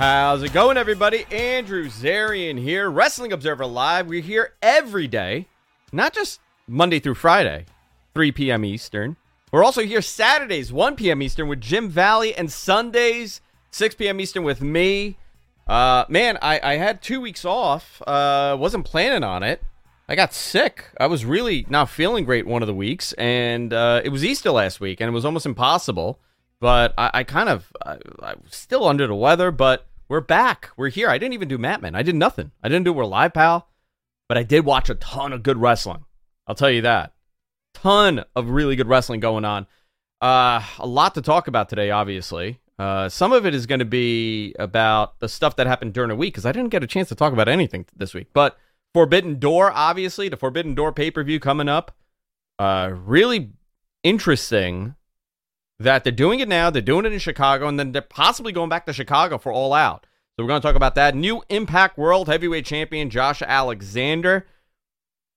How's it going, everybody? Andrew Zarian here, Wrestling Observer Live. We're here every day, not just Monday through Friday, 3 p.m. Eastern. We're also here Saturdays, 1 p.m. Eastern with Jim Valley, and Sundays, 6 p.m. Eastern with me. Uh, man, I, I had two weeks off. Uh, wasn't planning on it. I got sick. I was really not feeling great one of the weeks, and uh, it was Easter last week, and it was almost impossible. But I, I kind of, I, I still under the weather, but we're back. We're here. I didn't even do Mat Men. I did nothing. I didn't do We're Live, pal. But I did watch a ton of good wrestling. I'll tell you that. Ton of really good wrestling going on. Uh, a lot to talk about today, obviously. Uh, some of it is going to be about the stuff that happened during the week because I didn't get a chance to talk about anything this week. But Forbidden Door, obviously, the Forbidden Door pay per view coming up. Uh, really interesting that they're doing it now. They're doing it in Chicago, and then they're possibly going back to Chicago for All Out. So we're going to talk about that. New Impact World Heavyweight Champion Josh Alexander,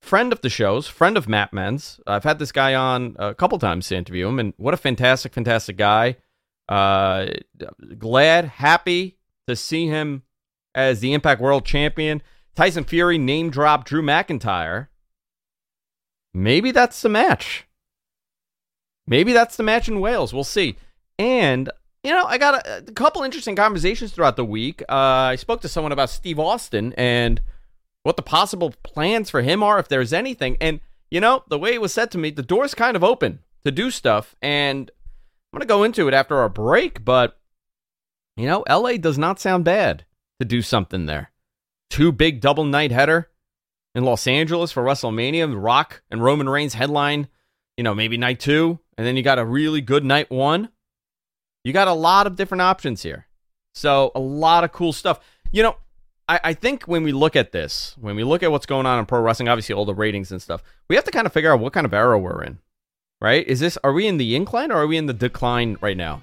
friend of the shows, friend of Mat Men's. I've had this guy on a couple times to interview him, and what a fantastic, fantastic guy. Uh, glad, happy to see him as the Impact World Champion. Tyson Fury name drop Drew McIntyre. Maybe that's the match. Maybe that's the match in Wales. We'll see. And you know, I got a, a couple interesting conversations throughout the week. Uh, I spoke to someone about Steve Austin and what the possible plans for him are, if there's anything. And you know, the way it was said to me, the door's kind of open to do stuff. And I'm gonna go into it after our break, but you know, LA does not sound bad to do something there. Two big double night header in Los Angeles for WrestleMania. Rock and Roman Reigns headline, you know, maybe night two and then you got a really good night one. You got a lot of different options here. So, a lot of cool stuff. You know, I, I, think when we look at this, when we look at what's going on in pro wrestling, obviously all the ratings and stuff, we have to kind of figure out what kind of era we're in, right? Is this, are we in the incline or are we in the decline right now?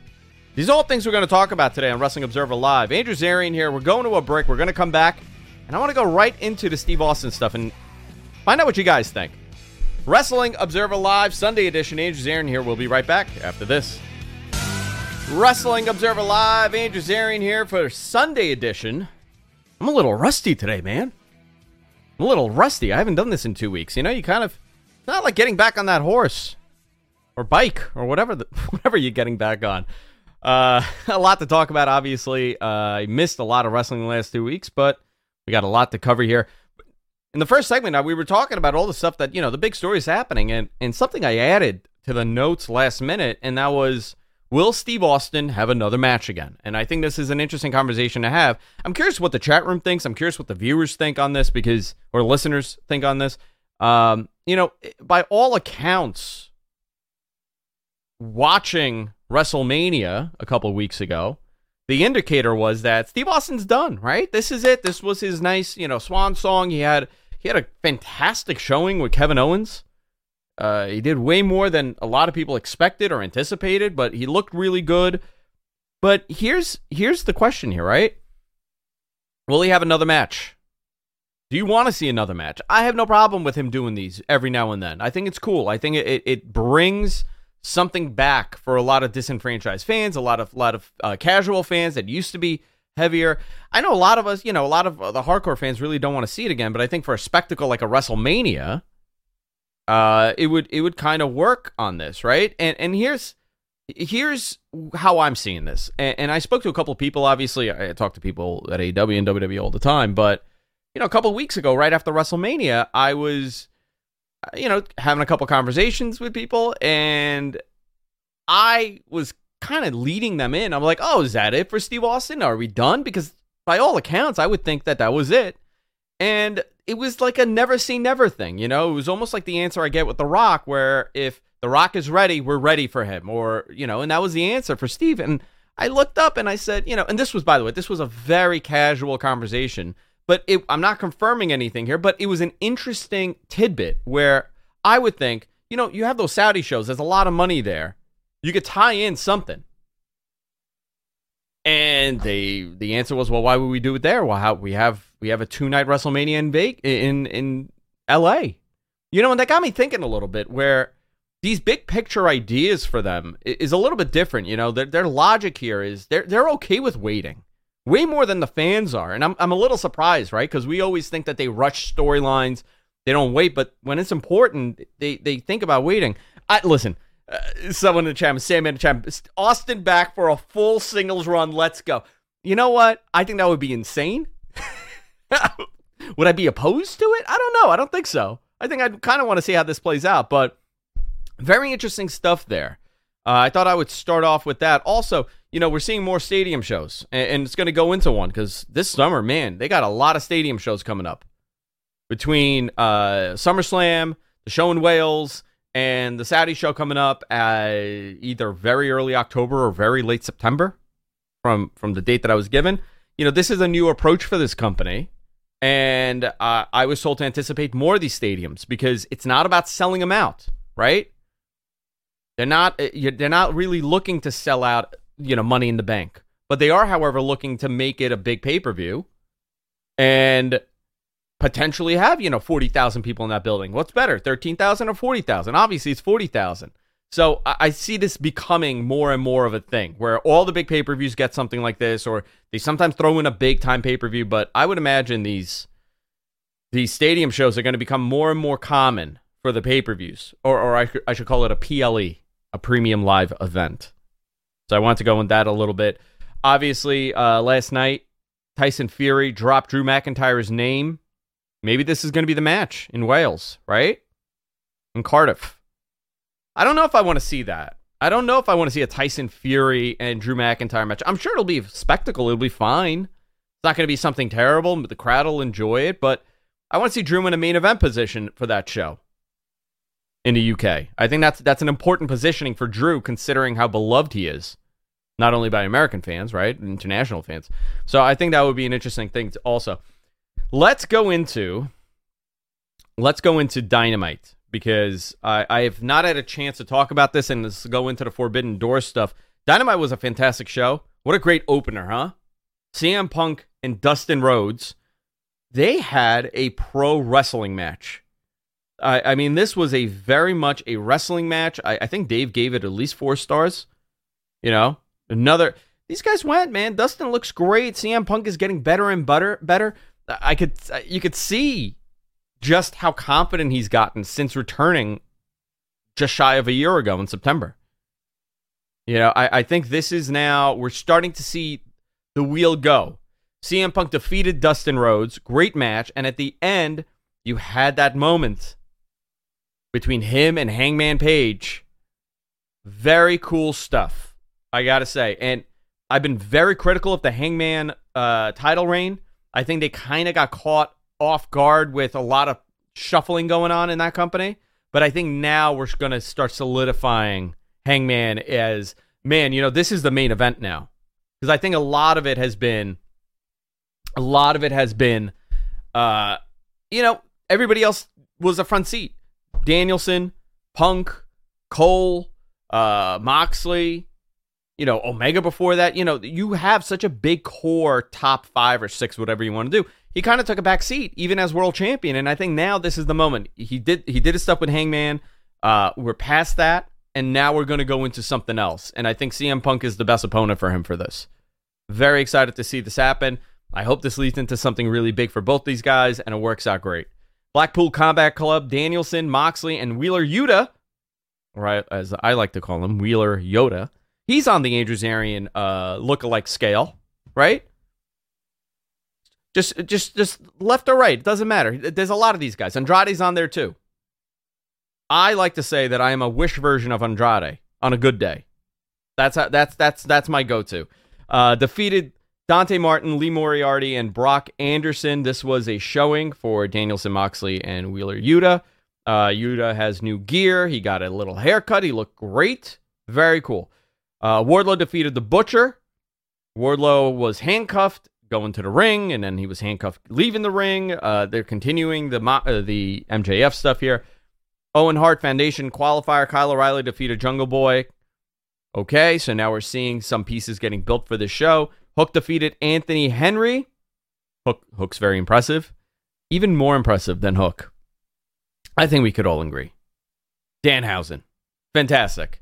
These are all things we're going to talk about today on Wrestling Observer Live. Andrew Zarian here. We're going to a break. We're going to come back, and I want to go right into the Steve Austin stuff and find out what you guys think. Wrestling Observer Live, Sunday edition. Andrew Zarian here. We'll be right back after this. Wrestling Observer Live, Andrew Zarian here for Sunday edition. I'm a little rusty today, man. I'm a little rusty. I haven't done this in two weeks. You know, you kind of not like getting back on that horse or bike or whatever the, whatever you're getting back on. Uh, a lot to talk about. Obviously, uh, I missed a lot of wrestling the last two weeks, but we got a lot to cover here in the first segment, we were talking about all the stuff that you know, the big stories happening, and and something I added to the notes last minute, and that was. Will Steve Austin have another match again? And I think this is an interesting conversation to have. I'm curious what the chat room thinks. I'm curious what the viewers think on this because, or listeners think on this. Um, you know, by all accounts, watching WrestleMania a couple weeks ago, the indicator was that Steve Austin's done, right? This is it. This was his nice, you know, swan song. He had he had a fantastic showing with Kevin Owens. Uh, he did way more than a lot of people expected or anticipated, but he looked really good. But here's here's the question here, right? Will he have another match? Do you want to see another match? I have no problem with him doing these every now and then. I think it's cool. I think it, it brings something back for a lot of disenfranchised fans, a lot of lot of uh, casual fans that used to be heavier. I know a lot of us, you know, a lot of the hardcore fans really don't want to see it again, but I think for a spectacle like a WrestleMania, uh, it would it would kind of work on this, right? And and here's here's how I'm seeing this. And, and I spoke to a couple people. Obviously, I talk to people at AEW and WWE all the time, but you know, a couple weeks ago, right after WrestleMania, I was, you know, having a couple conversations with people, and I was kind of leading them in. I'm like, oh, is that it for Steve Austin? Are we done? Because by all accounts, I would think that that was it. And it was like a never say never thing, you know? It was almost like the answer I get with The Rock, where if The Rock is ready, we're ready for him, or, you know, and that was the answer for Steve. And I looked up and I said, you know, and this was, by the way, this was a very casual conversation, but it, I'm not confirming anything here, but it was an interesting tidbit where I would think, you know, you have those Saudi shows, there's a lot of money there you could tie in something. And they the answer was, well, why would we do it there? Well, how we have we have a two night WrestleMania in in in L.A. You know, and that got me thinking a little bit. Where these big picture ideas for them is a little bit different. You know, their their logic here is they're they're okay with waiting. way more than the fans are. And I'm, I'm a little surprised, right? Because we always think that they rush storylines, they don't wait, but when it's important, they, they think about waiting. I Listen, uh, someone in the chat, Sam in the chat, Austin back for a full singles run. Let's go. You know what? I think that would be insane. would I be opposed to it? I don't know. I don't think so. I think I'd kind of want to see how this plays out, but very interesting stuff there. Uh, I thought I would start off with that. Also, you know, we're seeing more stadium shows, and, and it's going to go into one because this summer, man, they got a lot of stadium shows coming up between uh, SummerSlam, the show in Wales, and the Saudi show coming up at either very early October or very late September from from the date that I was given. You know, this is a new approach for this company, and uh, I was told to anticipate more of these stadiums because it's not about selling them out, right? They're not uh, they're not really looking to sell out, you know, money in the bank. But they are, however, looking to make it a big pay-per-view and potentially have, you know, 40,000 people in that building. What's better, 13,000 or 40,000? Obviously, it's 40,000. So I, see this becoming more and more of a thing where all the big pay per views get something like this, or they sometimes throw in a big time pay per view. But I would imagine these these stadium shows are going to become more and more common for the pay per views, or, or I, I should call it a PLE, a premium live event. So I want to go in that a little bit. Obviously, uh, last night, Tyson Fury dropped Drew McIntyre's name. Maybe this is going to be the match in Wales, right? In Cardiff. I don't know if I want to see that. I don't know if I want to see a Tyson Fury and Drew McIntyre match. I'm sure it'll be a spectacle. It'll be fine. It's not going to be something terrible, but the crowd will enjoy it. But I want to see Drew in a main event position for that show in the UK. I think that's that's an important positioning for Drew, considering how beloved he is, not only by American fans, right, international fans. So I think that would be an interesting thing. Also, let's go into let's go into Dynamite because I, I have not had a chance to talk about this and let's go into the Forbidden Door stuff. Dynamite was a fantastic show. What a great opener, huh? CM Punk and Dustin Rhodes. They had a pro wrestling match I, I mean, this was a very much a wrestling match. I, I think Dave gave it at least four stars. You know, another. These guys went, man. Dustin looks great. CM Punk is getting better and better. Better. I could, you could see just how confident he's gotten since returning just shy of a year ago in September. You know, I, I think this is now, we're starting to see the wheel go. CM Punk defeated Dustin Rhodes, great match. And at the end, you had that moment between him and Hangman Page. Very cool stuff, I gotta say. And I've been very critical of the Hangman uh, title reign. I think they kind of got caught off guard with a lot of shuffling going on in that company. But I think now we're going to start solidifying Hangman as man. You know, this is the main event now because I think a lot of it has been, a lot of it has been, uh, you know, everybody else was a front seat. Danielson, Punk, Cole, uh, Moxley, you know, Omega before that. You know, you have such a big core top five or six, whatever you want to do. He kind of took a back seat, even as world champion. And I think now this is the moment. He did he did his stuff with Hangman. Uh, we're past that, and now we're going to go into something else. And I think CM Punk is the best opponent for him for this. Very excited to see this happen. I hope this leads into something really big for both these guys, and it works out great. Blackpool Combat Club, Danielson, Moxley, and Wheeler Yuta, right as I like to call him, Wheeler Yoda. He's on the Andrew Zarian uh, look-alike scale, right? Just, just, just left or right, it doesn't matter. There's a lot of these guys. Andrade's on there too. I like to say that I am a wish version of Andrade on a good day. That's how, that's that's that's my go-to. Uh, defeated Dante Martin, Lee Moriarty, and Brock Anderson. This was a showing for Danielson Moxley and Wheeler Yuta. Uh, Yuta has new gear. He got a little haircut. He looked great. Very cool. Uh, Wardlow defeated the Butcher. Wardlow was handcuffed going to the ring, and then he was handcuffed leaving the ring. Uh, they're continuing the uh, the MJF stuff here. Owen Hart Foundation qualifier. Kyle O'Reilly defeated Jungle Boy. Okay, so now we're seeing some pieces getting built for the show. Hook defeated Anthony Henry. Hook Hook's very impressive. Even more impressive than Hook. I think we could all agree. Danhausen. Fantastic.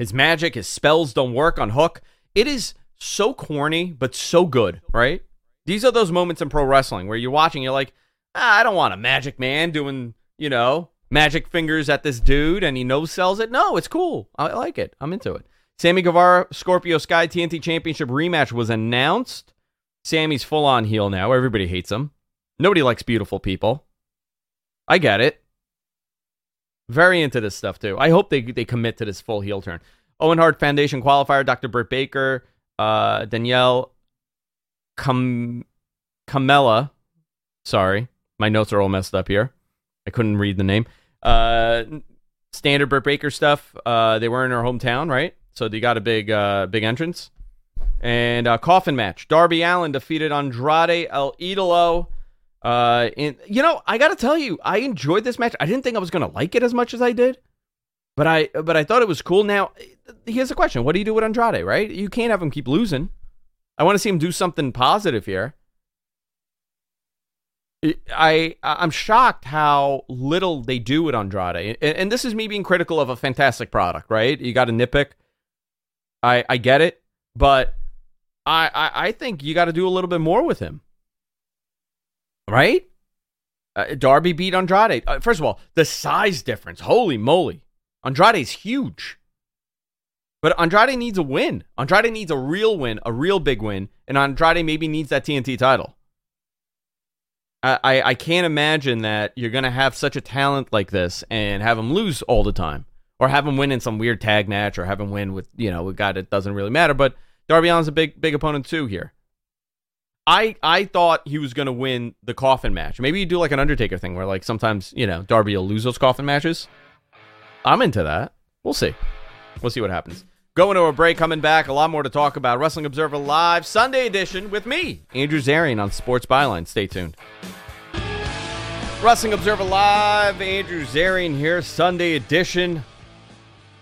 His magic, his spells don't work on Hook. It is so corny, but so good, right? These are those moments in pro wrestling where you're watching, you're like, ah, I don't want a magic man doing, you know, magic fingers at this dude and he no sells it. No, it's cool. I like it. I'm into it. Sammy Guevara Scorpio Sky TNT Championship rematch was announced. Sammy's full on heel now. Everybody hates him. Nobody likes beautiful people. I get it. Very into this stuff too. I hope they they commit to this full heel turn. Owen Hart Foundation qualifier, Dr. Britt Baker, uh, Danielle Kam- Kamela. Sorry, my notes are all messed up here. I couldn't read the name. Uh, standard Britt Baker stuff. Uh, they were in her hometown, right? So they got a big, uh, big entrance. And uh, coffin match. Darby Allin defeated Andrade El Idolo. Uh, and you know, I gotta tell you, I enjoyed this match. I didn't think I was gonna like it as much as I did, but I, but I thought it was cool. Now, here's a question: What do you do with Andrade? Right? You can't have him keep losing. I want to see him do something positive here. I I'm shocked how little they do with Andrade, and, and this is me being critical of a fantastic product, right? You got to nitpick. I I get it, but I I, I think you got to do a little bit more with him, right? Uh, Darby beat Andrade. Uh, first of all, the size difference. Holy moly, Andrade's huge. But Andrade needs a win. Andrade needs a real win, a real big win, and Andrade maybe needs that TNT title. I, I can't imagine that you're going to have such a talent like this and have him lose all the time or have him win in some weird tag match or have him win with, you know, a guy that doesn't really matter. But Darby Allin's a big, big opponent too here. I, I thought he was going to win the coffin match. Maybe you do like an Undertaker thing where like sometimes, you know, Darby will lose those coffin matches. I'm into that. We'll see. We'll see what happens. Going to a break, coming back. A lot more to talk about. Wrestling Observer Live, Sunday edition with me, Andrew Zarian on Sports Byline. Stay tuned. Wrestling Observer Live, Andrew Zarian here, Sunday edition.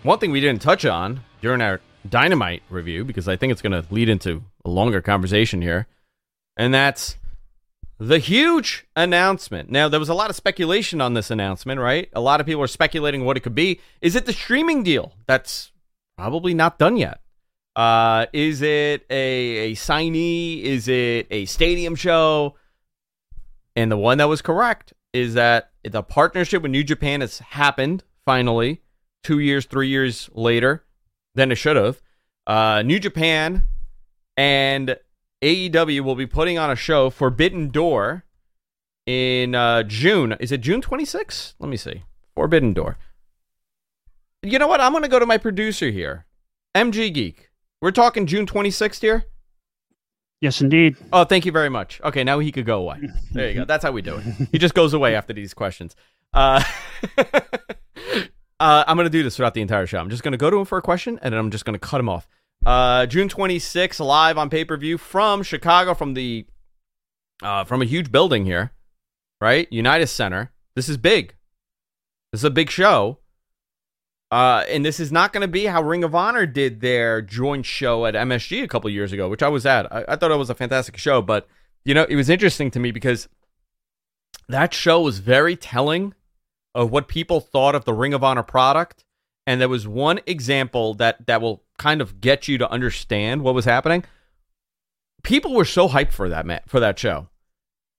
One thing we didn't touch on during our Dynamite review, because I think it's going to lead into a longer conversation here, and that's the huge announcement. Now, there was a lot of speculation on this announcement, right? A lot of people are speculating what it could be. Is it the streaming deal that's probably not done yet. Uh, is it a, a signee? Is it a stadium show? And the one that was correct is that the partnership with New Japan has happened finally, two years, three years later than it should have. Uh, New Japan and AEW will be putting on a show, Forbidden Door, in uh, June. Is it June 26th? Let me see. Forbidden Door. You know what? I'm going to go to my producer here, MG Geek. We're talking June 26th here. Yes, indeed. Oh, thank you very much. Okay, now he could go away. There you go. That's how we do it. He just goes away after these questions. Uh, uh, I'm going to do this throughout the entire show. I'm just going to go to him for a question, and then I'm just going to cut him off. Uh, June 26th, live on pay per view from Chicago, from the uh, from a huge building here, right? United Center. This is big. This is a big show. Uh, and this is not going to be how Ring of Honor did their joint show at MSG a couple years ago, which I was at. I, I thought it was a fantastic show, but you know, it was interesting to me because that show was very telling of what people thought of the Ring of Honor product. And there was one example that that will kind of get you to understand what was happening. People were so hyped for that man, for that show.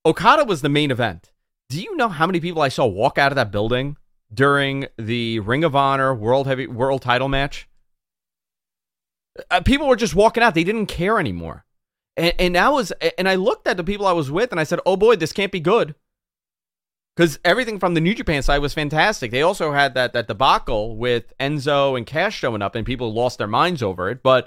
Okada was the main event. Do you know how many people I saw walk out of that building during the Ring of Honor World Heavy World Title match. Uh, people were just walking out; they didn't care anymore. And, and I was, and I looked at the people I was with, and I said, "Oh boy, this can't be good." Because everything from the New Japan side was fantastic. They also had that that debacle with Enzo and Cash showing up, and people lost their minds over it. But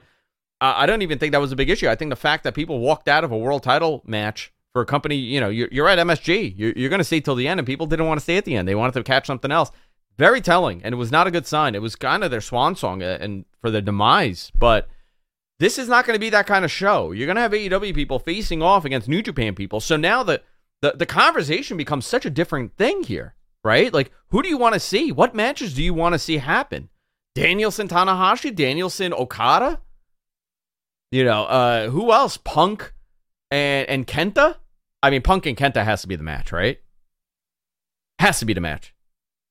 uh, I don't even think that was a big issue. I think the fact that people walked out of a world title match for a company, you know, you're, you're at MSG. You're, you're going to stay till the end, and people didn't want to stay at the end. They wanted to catch something else. Very telling, and it was not a good sign. It was kind of their swan song uh, and for their demise. But this is not going to be that kind of show. You're going to have AEW people facing off against New Japan people. So now the, the, the conversation becomes such a different thing here, right? Like, who do you want to see? What matches do you want to see happen? Danielson Tanahashi, Danielson Okada? You know, uh, who else? Punk and and Kenta? I mean, Punk and Kenta has to be the match, right? Has to be the match.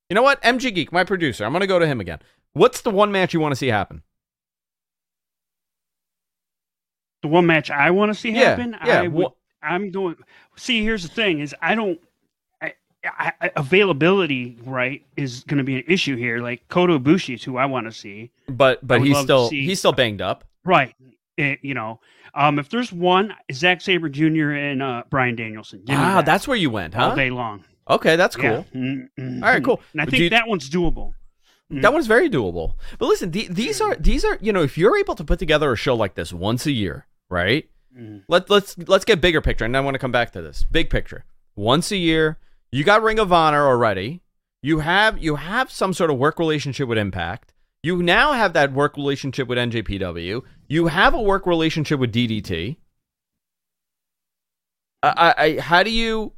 You know what? MG Geek, my producer, I'm going to go to him again. What's the one match you want to see happen? the one match I want to see Yeah, happen, yeah, I would, I'm going. See, here's the thing: is I don't. I, I, availability, right, is going to be an issue here. Like Kota Ibushi is who I want to see. But but he's still see- he's still banged up. Right. Eh, you know, um, if there's one, Zack Sabre Jr. and uh, Bryan Danielson. Me Ah, that that's where you went, huh? all day long. Okay, that's cool. Yeah. Mm, mm, All right, cool. And I But think you- that one's doable. That one's very doable. But listen, the, these are these are you know if you're able to put together a show like this once a year, right? Mhm. Let let's let's get bigger picture, and I want to come back to this big picture. Once a year, you got Ring of Honor already. You have you have some sort of work relationship with Impact. You now have that work relationship with NJPW. You have a work relationship with DDT. I, I, I how do you?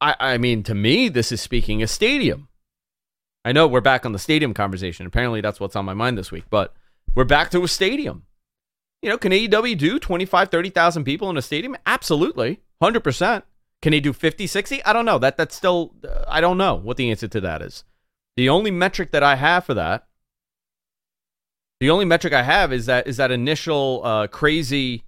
I, I mean, to me, this is speaking a stadium. I know we're back on the stadium conversation. Apparently, that's what's on my mind this week. But we're back to a stadium. You know, can AEW do 25, 30,000 people in a stadium? Absolutely. 100%. Can he do 50, 60? I don't know. That That's still, uh, I don't know what the answer to that is. The only metric that I have for that, the only metric I have is that is that initial uh, crazy,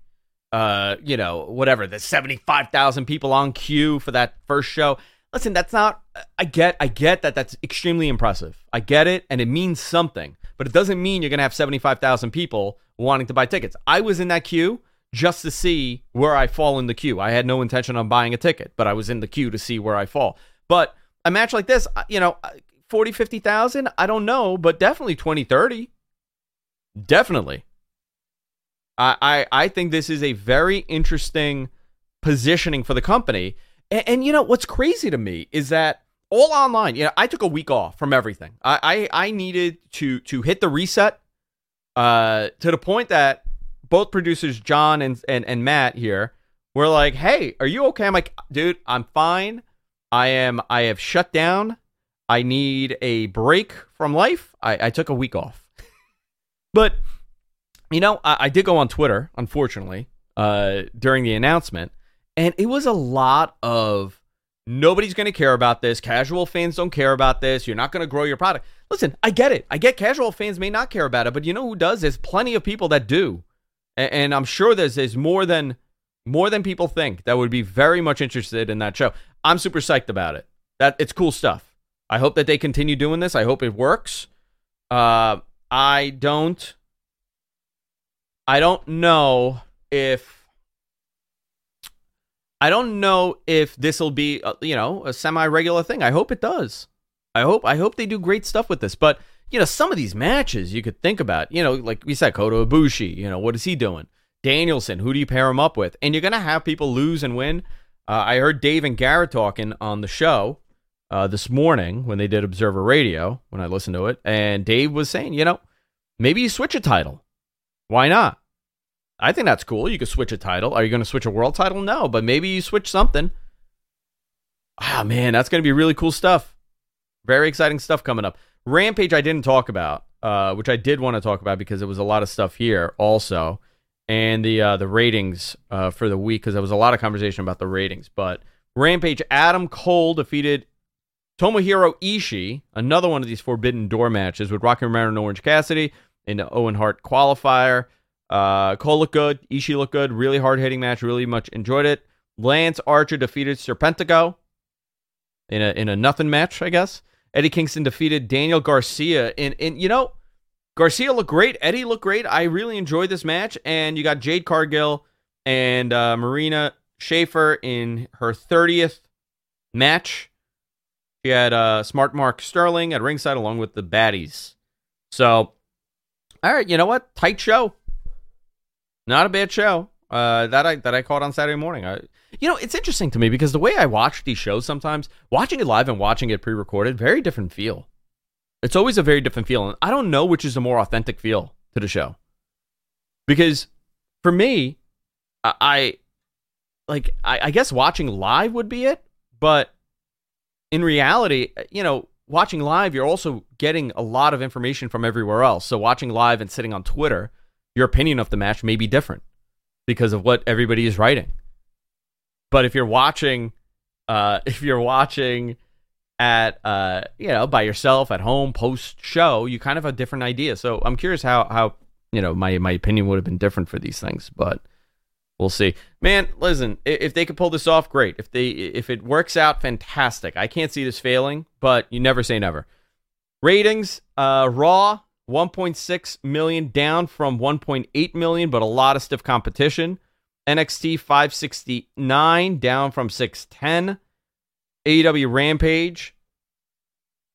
uh, you know, whatever, the 75,000 people on queue for that first show. Listen, that's not, I get, I get that that's extremely impressive. I get it, and it means something, but it doesn't mean you're going to have 75,000 people wanting to buy tickets. I was in that queue just to see where I fall in the queue. I had no intention on buying a ticket, but I was in the queue to see where I fall. But a match like this, you know, 40, 50,000, I don't know, but definitely 20, 30. Definitely. I, I, I think this is a very interesting positioning for the company. And, and you know what's crazy to me is that all online. You know, I took a week off from everything. I I, I needed to to hit the reset. Uh, to the point that both producers John and and and Matt here were like, "Hey, are you okay?" I'm like, "Dude, I'm fine. I am. I have shut down. I need a break from life. I, I took a week off." but you know, I, I did go on Twitter, unfortunately, uh, during the announcement, and it was a lot of nobody's going to care about this. Casual fans don't care about this. You're not going to grow your product. Listen, I get it. I get casual fans may not care about it, but you know who does? There's plenty of people that do, and, and I'm sure there's there's more than more than people think that would be very much interested in that show. I'm super psyched about it. That it's cool stuff. I hope that they continue doing this. I hope it works. Uh, I don't. I don't know if I don't know if this will be uh, you know a semi-regular thing. I hope it does. I hope I hope they do great stuff with this. But you know some of these matches you could think about. You know like we said, Kota Ibushi. You know what is he doing? Danielson. Who do you pair him up with? And you're gonna have people lose and win. Uh, I heard Dave and Garrett talking on the show uh, this morning when they did Observer Radio when I listened to it, and Dave was saying, you know, maybe you switch a title. Why not? I think that's cool. You could switch a title. Are you going to switch a world title? No, but maybe you switch something. Ah, man, that's going to be really cool stuff. Very exciting stuff coming up. Rampage, I didn't talk about, uh, which I did want to talk about because there was a lot of stuff here also, and the uh, the ratings uh, for the week because there was a lot of conversation about the ratings. But Rampage, Adam Cole defeated Tomohiro Ishii, another one of these Forbidden Door matches with Rocky Romero and Orange Cassidy in the Owen Hart qualifier. Uh, Cole looked good. Ishii looked good. Really hard hitting match. Really much enjoyed it. Lance Archer defeated Serpentico in a in a nothing match, I guess. Eddie Kingston defeated Daniel Garcia And, in you know Garcia looked great. Eddie looked great. I really enjoyed this match. And you got Jade Cargill and uh, Marina Shafir in her thirtieth match. She had uh, Smart Mark Sterling at ringside along with the baddies. So, all right, you know what? Tight show. Not a bad show. Uh, that I that I caught on Saturday morning. I, you know, it's interesting to me because the way I watch these shows sometimes, watching it live and watching it pre-recorded, very different feel. It's always a very different feel, and I don't know which is a more authentic feel to the show. Because for me, I, I like I, I guess watching live would be it, but in reality, you know, watching live, you're also getting a lot of information from everywhere else. So watching live and sitting on Twitter, your opinion of the match may be different because of what everybody is writing. But if you're watching, uh, if you're watching at, uh, you know, by yourself at home post show, you kind of have a different idea. So I'm curious how how you know my my opinion would have been different for these things. But We'll see. Man, listen, if they could pull this off, great. If they if it works out, fantastic. I can't see this failing, but you never say never. Ratings, uh, Raw 1.6 million down from 1.8 million, but a lot of stiff competition. NXT 569 down from 610. AEW Rampage.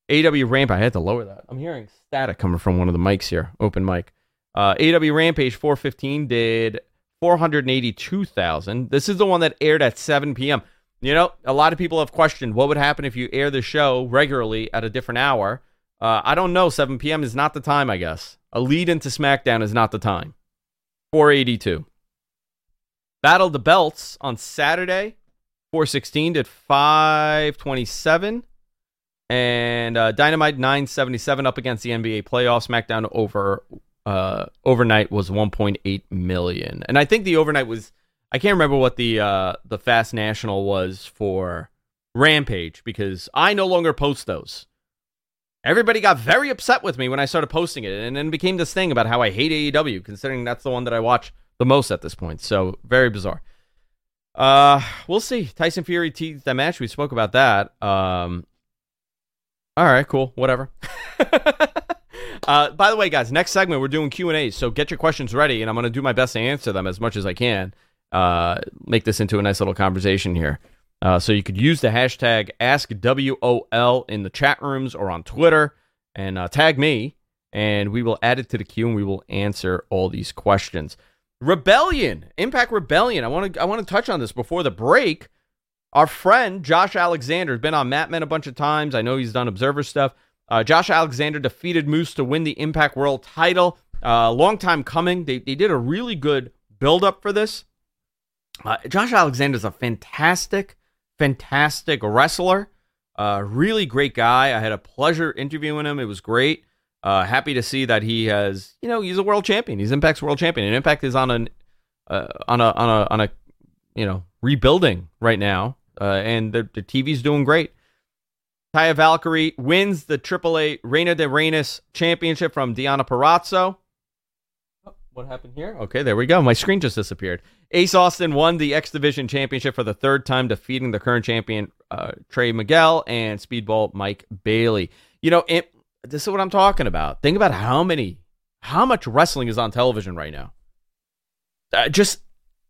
AEW Rampage. I had to lower that. I'm hearing static coming from one of the mics here. Open mic. Uh, AEW Rampage 415 did 482,000. This is the one that aired at 7 p.m. You know, a lot of people have questioned what would happen if you air the show regularly at a different hour. Uh, I don't know. 7 p.m. is not the time, I guess. A lead into SmackDown is not the time. 482. Battle the Belts on Saturday, 416 did 527. And uh, Dynamite 977 up against the NBA playoffs. SmackDown over uh, overnight was 1.8 million, and I think the overnight was I can't remember what the uh, the Fast National was for Rampage because I no longer post those. Everybody got very upset with me when I started posting it, and then became this thing about how I hate AEW, considering that's the one that I watch the most at this point. So very bizarre. Uh, we'll see. Tyson Fury teased that match. We spoke about that. Um, all right, cool, whatever. Uh, by the way, guys, next segment we're doing Q and A's, so get your questions ready, and I'm to do my best to answer them as much as I can. Uh, make this into a nice little conversation here. Uh, so you could use the hashtag AskWOL in the chat rooms or on Twitter, and uh, tag me, and we will add it to the queue, and we will answer all these questions. Rebellion, Impact Rebellion. I want to I want to touch on this before the break. Our friend Josh Alexander has been on Mat Men a bunch of times. I know he's done Observer stuff. Uh, Josh Alexander defeated Moose to win the Impact World title. Uh, long time coming. They, they did a really good build up for this. Uh, Josh Alexander is a fantastic, fantastic wrestler. Uh, really great guy. I had a pleasure interviewing him. It was great. Uh, happy to see that he has, you know, he's a world champion. He's Impact's world champion, and Impact is on an uh, on a on a on a you know rebuilding right now, uh, and the the TV's doing great. Taya Valkyrie wins the AAA Reina de Reinas championship from Deonna Purrazzo. What happened here? Okay, there we go. My screen just disappeared. Ace Austin won the X Division championship for the third time, defeating the current champion uh, Trey Miguel and Speedball Mike Bailey. You know, it, this is what I'm talking about. Think about how many, how much wrestling is on television right now. Uh, just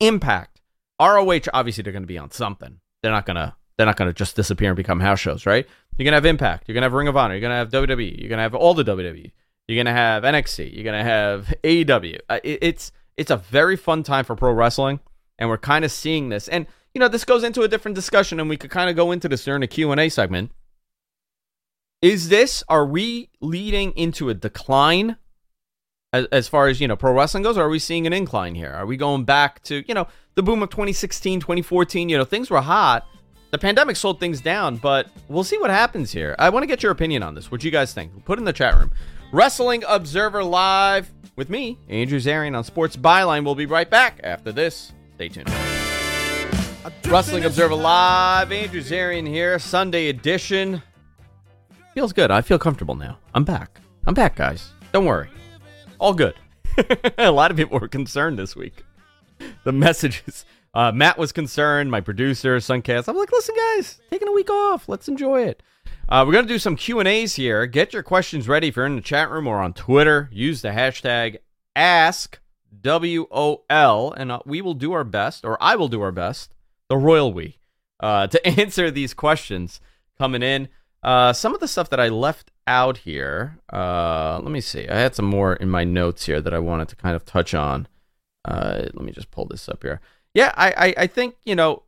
impact. ROH, obviously, they're going to be on something. They're not to they're not going to just disappear and become house shows, right? You're going to have Impact. You're going to have Ring of Honor. You're going to have WWE. You're going to have all the WWE. You're going to have NXT. You're going to have AEW. Uh, it, it's it's a very fun time for pro wrestling, and we're kind of seeing this. And you know, this goes into a different discussion, and we could kind of go into this during the Q and A segment. Is this? Are we leading into a decline as, as far as you know pro wrestling goes or are we seeing an incline here are we going back to you know the boom of 2016 2014 you know things were hot the pandemic slowed things down, but we'll see what happens here. I want to get your opinion on this. What do you guys think? Put in the chat room. Wrestling Observer Live with me, Andrew Zarian on Sports Byline. We'll be right back after this. Stay tuned. Wrestling Observer Live, Andrew Zarian here, Sunday edition. Feels good. I feel comfortable now. I'm back. I'm back, guys. Don't worry. All good. A lot of people were concerned this week. The messages uh, Matt was concerned, my producer, Suncast. I'm like, listen, guys, taking a week off. Let's enjoy it. Uh, we're going to do some Q&As here. Get your questions ready if you're in the chat room or on Twitter. Use the hashtag AskWOL, and uh, we will do our best, or I will do our best, the royal we, uh, to answer these questions coming in. Uh, some of the stuff that I left out here, uh, let me see. I had some more in my notes here that I wanted to kind of touch on. Uh, let me just pull this up here. Yeah, I, I, I think you know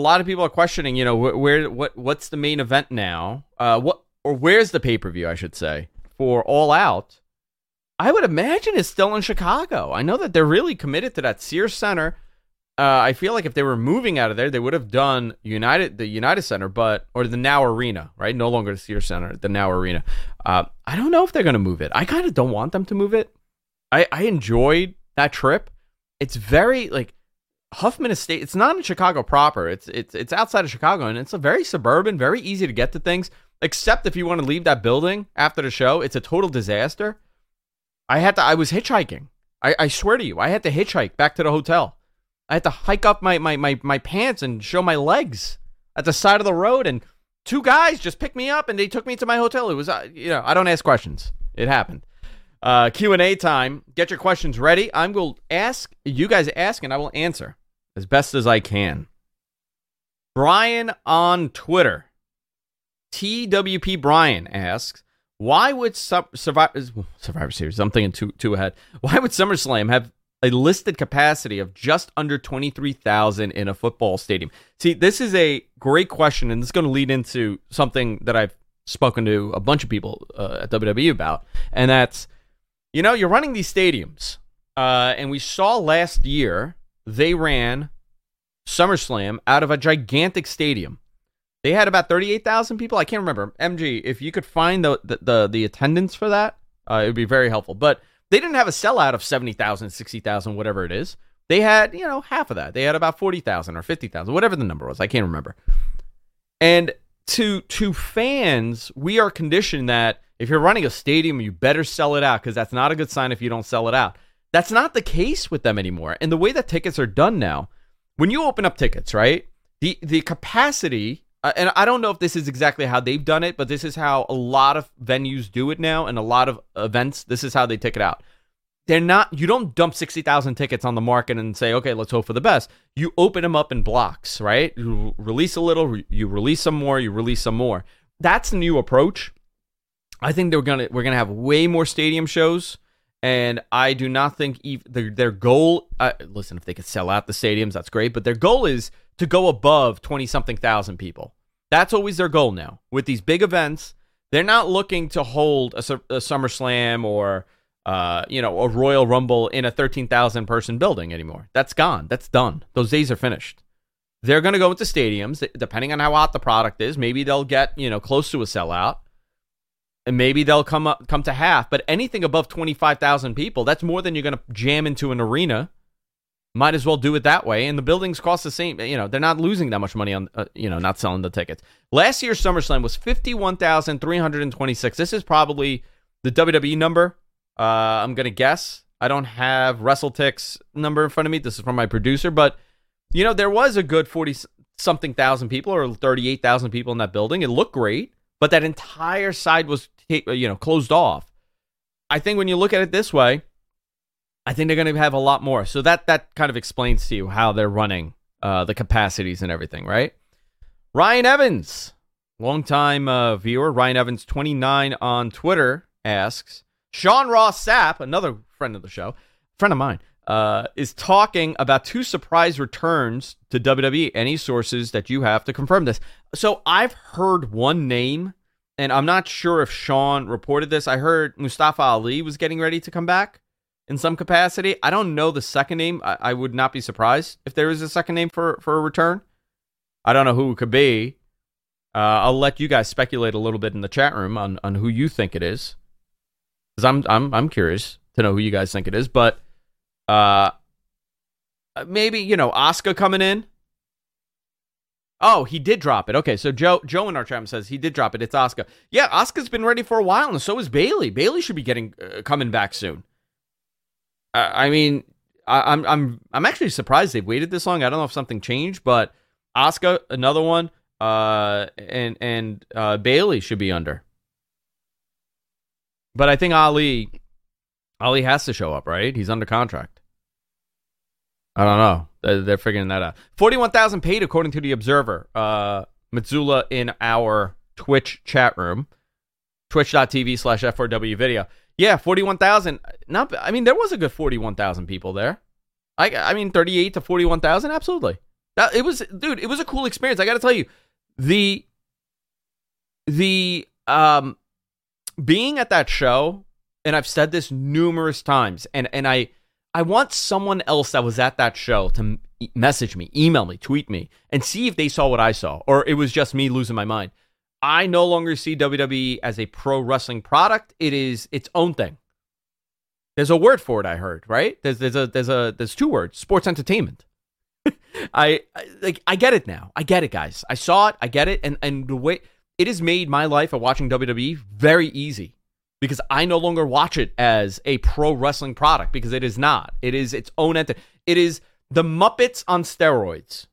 a lot of people are questioning. You know, where, where what what's the main event now? Uh, what or where's the pay per view? I should say for All Out. I would imagine it's still in Chicago. I know that they're really committed to that Sears Center. Uh, I feel like if they were moving out of there, they would have done United, the United Center, but or the Now Arena, right? No longer the Sears Center, the Now Arena. Uh, I don't know if they're going to move it. I kind of don't want them to move it. I I enjoyed that trip. It's very like Hoffman Estate. It's not in Chicago proper. It's it's it's outside of Chicago, and it's a very suburban, very easy to get to things. Except if you want to leave that building after the show, it's a total disaster. I had to. I was hitchhiking. I, I swear to you, I had to hitchhike back to the hotel. I had to hike up my my my, my pants and show my legs at the side of the road, and two guys just picked me up and they took me to my hotel. It was, uh, you know, I don't ask questions. It happened. Uh, Q and A time. Get your questions ready. I'm going to ask you guys ask, and I will answer as best as I can. Brian on Twitter, TWP Brian asks, why would Survivor, Survivor Series? I'm thinking two two ahead. Why would SummerSlam have a listed capacity of just under 23,000 in a football stadium? See, this is a great question, and this is going to lead into something that I've spoken to a bunch of people uh, at WWE about, and that's, you know, you're running these stadiums, uh, and we saw last year they ran SummerSlam out of a gigantic stadium. They had about 38,000 people. I can't remember. MG, if you could find the the, the, the attendance for that, uh, it would be very helpful. But they didn't have a sellout of 70,000, 60,000, whatever it is. They had, you know, half of that. They had about 40,000 or 50,000, whatever the number was. I can't remember. And to to fans, we are conditioned that if you're running a stadium, you better sell it out because that's not a good sign if you don't sell it out. That's not the case with them anymore. And the way that tickets are done now, when you open up tickets, right? The the capacity uh, and I don't know if this is exactly how they've done it, but this is how a lot of venues do it now, and a lot of events. This is how they take it out. They're not. You don't dump sixty thousand tickets on the market and say, "Okay, let's hope for the best." You open them up in blocks, right? You release a little, you release some more, you release some more. That's the new approach. I think they're gonna we're gonna have way more stadium shows, and I do not think their their goal. Uh, listen, if they could sell out the stadiums, that's great. But their goal is to go above 20 something thousand people. That's always their goal now. With these big events, they're not looking to hold a, a SummerSlam or uh, you know, a Royal Rumble in a 13,000 person building anymore. That's gone. That's done. Those days are finished. They're going to go into stadiums, depending on how hot the product is. Maybe they'll get, you know, close to a sellout. And maybe they'll come up, come to half, but anything above 25,000 people, that's more than you're going to jam into an arena might as well do it that way. And the buildings cost the same. You know, they're not losing that much money on, uh, you know, not selling the tickets. Last year's SummerSlam was 51,326. This is probably the WWE number. Uh, I'm going to guess. I don't have WrestleTix number in front of me. This is from my producer. But, you know, there was a good 40 something thousand people or 38,000 people in that building. It looked great, but that entire side was, you know, closed off. I think when you look at it this way, I think they're going to have a lot more. So that that kind of explains to you how they're running uh, the capacities and everything, right? Ryan Evans, longtime uh, viewer, Ryan Evans twenty nine on Twitter asks Sean Ross Sapp, another friend of the show, friend of mine, uh, is talking about two surprise returns to WWE. Any sources that you have to confirm this? So I've heard one name, and I'm not sure if Sean reported this. I heard Mustafa Ali was getting ready to come back in some capacity. I don't know the second name. I, I would not be surprised if there is a second name for, for a return. I don't know who it could be. Uh, I'll let you guys speculate a little bit in the chat room on, on who you think it is, because I'm I'm I'm curious to know who you guys think it is. But uh, maybe you know Asuka coming in. Oh, he did drop it. Okay, so Joe Joe in our chat says he did drop it. It's Asuka. Yeah, Asuka's been ready for a while, and so is Bayley. Bayley should be getting uh, coming back soon. I mean, I, am I'm, I'm I'm actually surprised they've waited this long. I don't know if something changed, but Oscar, another one, uh, and and uh, Bayley should be under. But I think Ali, Ali has to show up, right? He's under contract. I don't know. They're, they're figuring that out. Forty-one thousand paid, according to the Observer. Uh, Mazzula in our Twitch chat room, twitch.tv slash F4W video. Yeah, forty-one thousand. Not. I mean, there was a good forty-one thousand people there. I. I mean, thirty-eight to forty-one thousand. Absolutely. That it was, dude. It was a cool experience. I got to tell you, the the um being at that show, and I've said this numerous times, and and I I want someone else that was at that show to message me, email me, tweet me, and see if they saw what I saw, or it was just me losing my mind. I no longer see WWE as a pro wrestling product. It is its own thing. There's a word for it. I heard right. There's there's a there's a there's two words. Sports entertainment. I, I like I get it now. I get it, guys. I saw it. I get it. And and the way it has made my life of watching WWE very easy because I no longer watch it as a pro wrestling product because it is not. It is its own entity. It is the Muppets on steroids.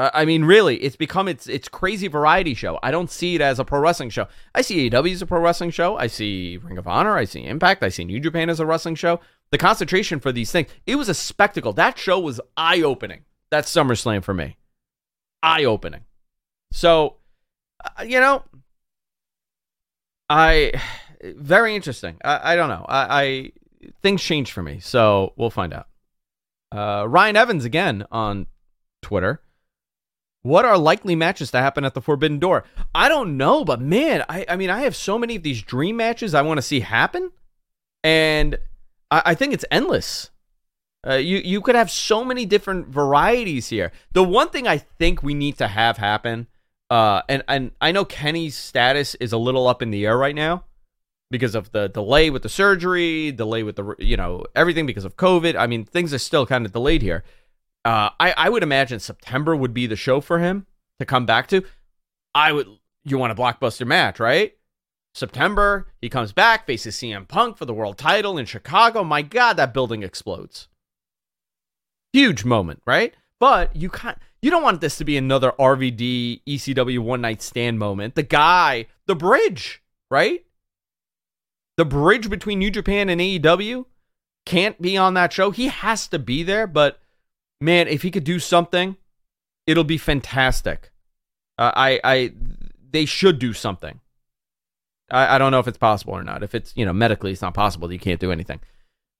I mean, really, it's become its it's crazy variety show. I don't see it as a pro wrestling show. I see AEW as a pro wrestling show. I see Ring of Honor. I see Impact. I see New Japan as a wrestling show. The concentration for these things, it was a spectacle. That show was eye opening. That's SummerSlam for me. Eye opening. So, uh, you know, I very interesting. I, I don't know. I, I things change for me, so we'll find out. Uh, Ryan Evans again on Twitter. What are likely matches to happen at the Forbidden Door? I don't know, but man, I, I mean, I have so many of these dream matches I want to see happen, and I, I think it's endless. Uh, you you could have so many different varieties here. The one thing I think we need to have happen, uh, and and I know Kenny's status is a little up in the air right now because of the delay with the surgery, delay with the you know everything because of COVID. I mean, things are still kind of delayed here. Uh, I I would imagine September would be the show for him to come back to. I would. You want a blockbuster match, right? September, he comes back, faces CM Punk for the world title in Chicago. My God, that building explodes. Huge moment, right? But you can't. You don't want this to be another RVD ECW one night stand moment. The guy, the bridge, right? The bridge between New Japan and AEW can't be on that show. He has to be there, but man, if he could do something, it'll be fantastic. Uh, I, I, they should do something. I, I don't know if it's possible or not. If it's you know medically, it's not possible. You can't do anything.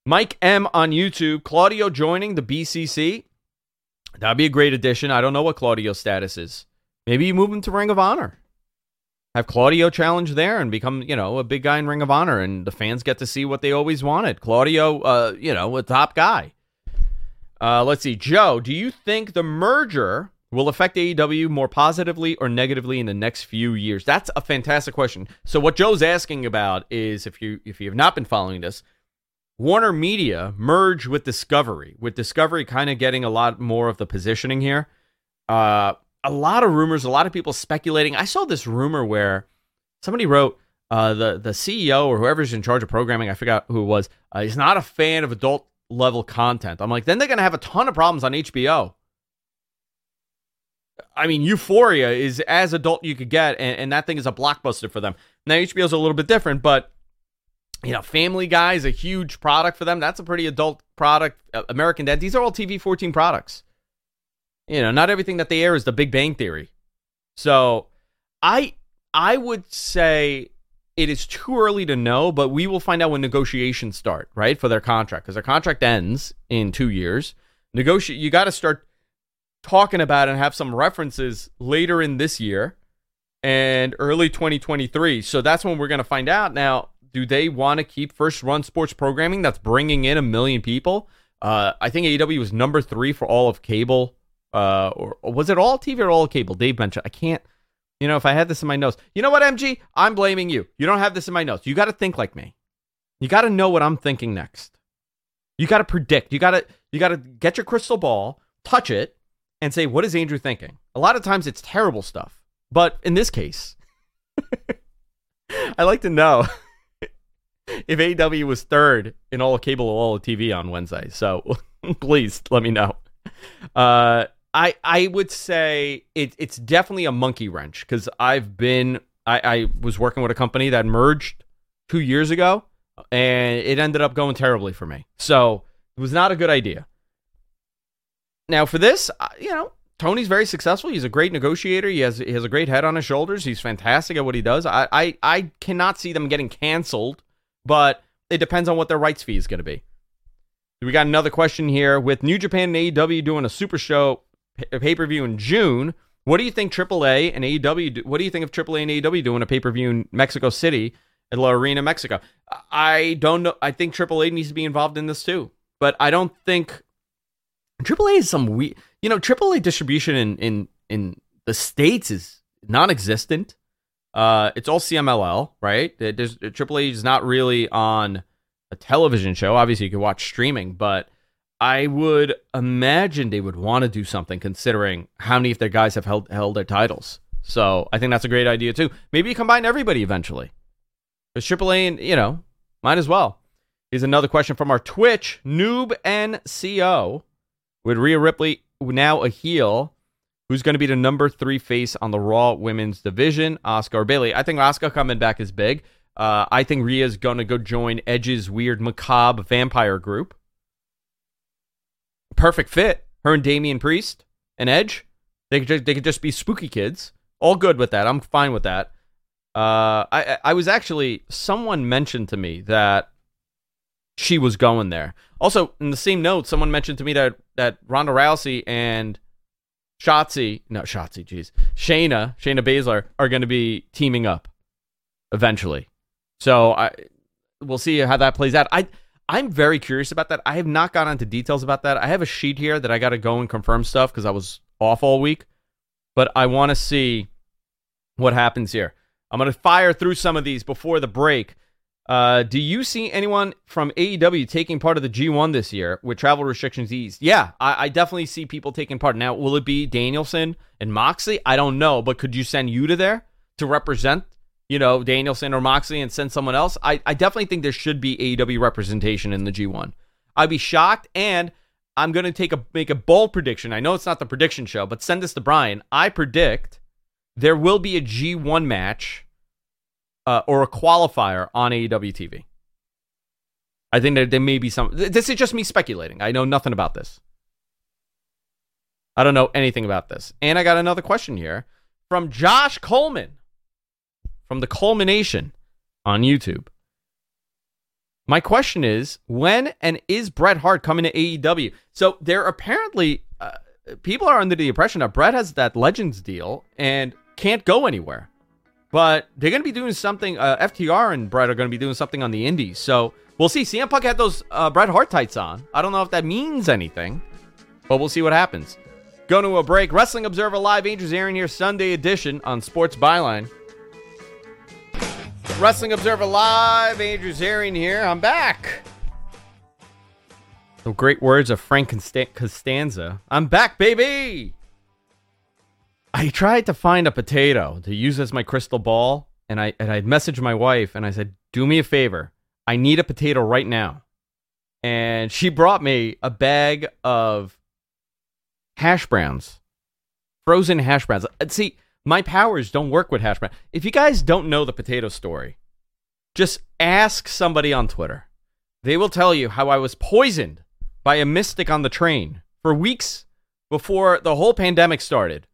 Mike M on YouTube. Claudio joining the BCC. That'd be a great addition. I don't know what Claudio's status is. Maybe you move him to Ring of Honor have Claudio challenge there and become, you know, a big guy in Ring of Honor, and the fans get to see what they always wanted. Claudio, uh, you know, a top guy. Uh, let's see, Joe. Do you think the merger will affect AEW more positively or negatively in the next few years? That's a fantastic question. So what Joe's asking about is if you if you have not been following this, Warner Media merge with Discovery, with Discovery kind of getting a lot more of the positioning here. Uh, a lot of rumors, a lot of people speculating. I saw this rumor where somebody wrote uh, the the CEO or whoever's in charge of programming, I forgot who it was, uh, is not a fan of adult level content. I'm like, then they're gonna have a ton of problems on HBO. I mean, Euphoria is as adult you could get, and, and that thing is a blockbuster for them. Now HBO's a little bit different, but you know, Family Guy is a huge product for them. That's a pretty adult product. Uh, American Dad, these are all TV 14 products. You know, not everything that they air is the Big Bang Theory. So I I would say it is too early to know, but we will find out when negotiations start, right, for their contract because their contract ends in two years. Negotiate. You got to start talking about and have some references later in this year and early 2023. So that's when we're going to find out. Now, do they want to keep first run sports programming that's bringing in a million people? Uh, I think AEW was number three for all of cable uh, or, or was it all TV or all cable? Dave mentioned. I can't. You know, if I had this in my notes, you know what, MG? I'm blaming you. You don't have this in my notes. You got to think like me. You got to know what I'm thinking next. You got to predict. You got to you got to get your crystal ball, touch it, and say, what is Andrew thinking? A lot of times it's terrible stuff, but in this case, I like to know if AW was third in all cable all TV on Wednesday. So please let me know. Uh, I I would say it, it's definitely a monkey wrench because I've been I, I was working with a company that merged two years ago and it ended up going terribly for me. So it was not a good idea. Now for this, you know, Tony's very successful. He's a great negotiator. He has he has a great head on his shoulders. He's fantastic at what he does. I I, I cannot see them getting canceled, but it depends on what their rights fee is going to be. We got another question here with New Japan and AEW doing a super show pay per view in June. What do you think AAA and AEW? Do, what do you think of AAA and AEW doing a pay per view in Mexico City at La Arena, Mexico? I don't know. I think AAA needs to be involved in this too, but I don't think AAA is some we. You know, AAA distribution in in in the states is non-existent. Uh, it's all CMLL, right? There's AAA is not really on a television show. Obviously, you can watch streaming, but I would imagine they would want to do something considering how many of their guys have held held their titles. So I think that's a great idea too. Maybe you combine everybody eventually. Because AAA, you know, might as well. Here's another question from our Twitch noob NCO. with Rhea Ripley now a heel. Who's going to be the number three face on the Raw Women's Division? Asuka Bayley. I think Asuka coming back is big. Uh, I think Rhea's going to go join Edge's weird macabre vampire group. Perfect fit. Her and Damian Priest and Edge. They could just, they could just be spooky kids. All good with that. I'm fine with that. Uh, I I was actually someone mentioned to me that she was going there. Also, in the same note, someone mentioned to me that that Ronda Rousey and Shotzi, no Shotzi, jeez, Shayna, Shayna Baszler are going to be teaming up eventually. So I we'll see how that plays out. I I'm very curious about that. I have not gone into details about that. I have a sheet here that I got to go and confirm stuff because I was off all week, but I want to see what happens here. I'm going to fire through some of these before the break. Uh, do you see anyone from AEW taking part of the G1 this year with travel restrictions eased? Yeah, I, I, definitely see people taking part. Now, will it be Danielson and Moxley? I don't know, but could you send Yuta there to represent, you know, Danielson or Moxley and send someone else? I, I definitely think there should be AEW representation in the G1. I'd be shocked, and I'm going to take a make a bold prediction. I know it's not the prediction show, but send this to Brian. I predict there will be a G1 match uh, or a qualifier on AEW TV. I think that there may be some. This is just me speculating. I know nothing about this. I don't know anything about this. And I got another question here from Josh Coleman from the Culmination on YouTube. My question is when and is Bret Hart coming to AEW? So there apparently uh, people are under the impression that Bret has that Legends deal and can't go anywhere. But they're going to be doing something. Uh, FTR and Bret are going to be doing something on the Indies. So we'll see. CM Punk had those uh, Bret Hart tights on. I don't know if that means anything, but we'll see what happens. Going to a break. Wrestling Observer Live. Andrew Zarian here, Sunday edition on Sports Byline. Wrestling Observer Live. Andrew Zarian here. I'm back. The great words of Frank Costanza. I'm back, baby. I tried to find a potato to use as my crystal ball, and I and I messaged my wife and I said, "Do me a favor. I need a potato right now." And she brought me a bag of hash browns, frozen hash browns. Uh, see, my powers don't work with hash browns. If you guys don't know the potato story, just ask somebody on Twitter. They will tell you how I was poisoned by a mystic on the train for weeks before the whole pandemic started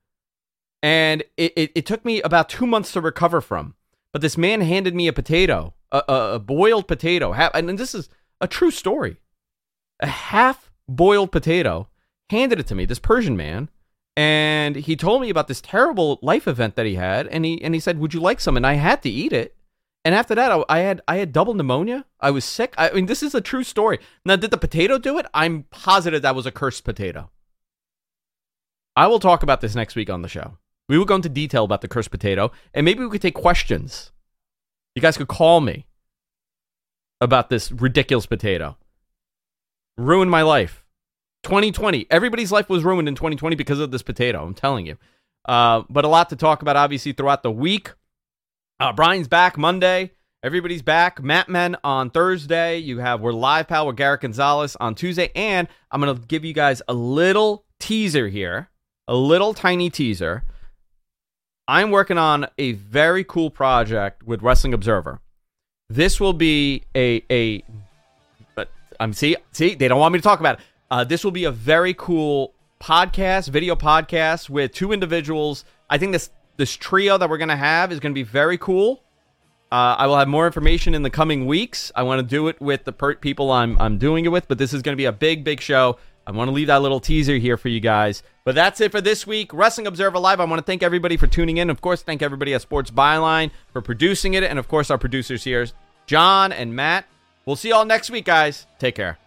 and it, it, it, took me about two months to recover from. But this man handed me a potato, a, a, a boiled potato, and this is a true story. A half boiled potato, handed it to me, this Persian man, and he told me about this terrible life event that he had, and he and he said, "Would you like some?" And I had to eat it. And after that, I, I had I had double pneumonia. I was sick. I mean, this is a true story. Now, did the potato do it? I'm positive that was a cursed potato. I will talk about this next week on the show. We will go into detail about the cursed potato, and maybe we could take questions. You guys could call me about this ridiculous potato. Ruined my life. 2020. Everybody's life was ruined in 2020 because of this potato. I'm telling you. Uh, but a lot to talk about, obviously, throughout the week. Uh, Brian's back Monday. Everybody's back. Mat Men on Thursday. You have We're Live Pal with Garrett Gonzalez on Tuesday. And I'm going to give you guys a little teaser here, a little tiny teaser I'm working on a very cool project with Wrestling Observer. This will be a a but I'm see see they don't want me to talk about it. Uh, this will be a very cool podcast, video podcast with two individuals. I think this this trio that we're gonna have is gonna be very cool. Uh, I will have more information in the coming weeks. I want to do it with the per- people I'm I'm doing it with, but this is to be a big, big show. I want to leave that little teaser here for you guys. But that's it for this week. Wrestling Observer Live. I want to thank everybody for tuning in. Of course, thank everybody at Sports Byline for producing it. And of course, our producers here, John and Matt. We'll see you all next week, guys. Take care.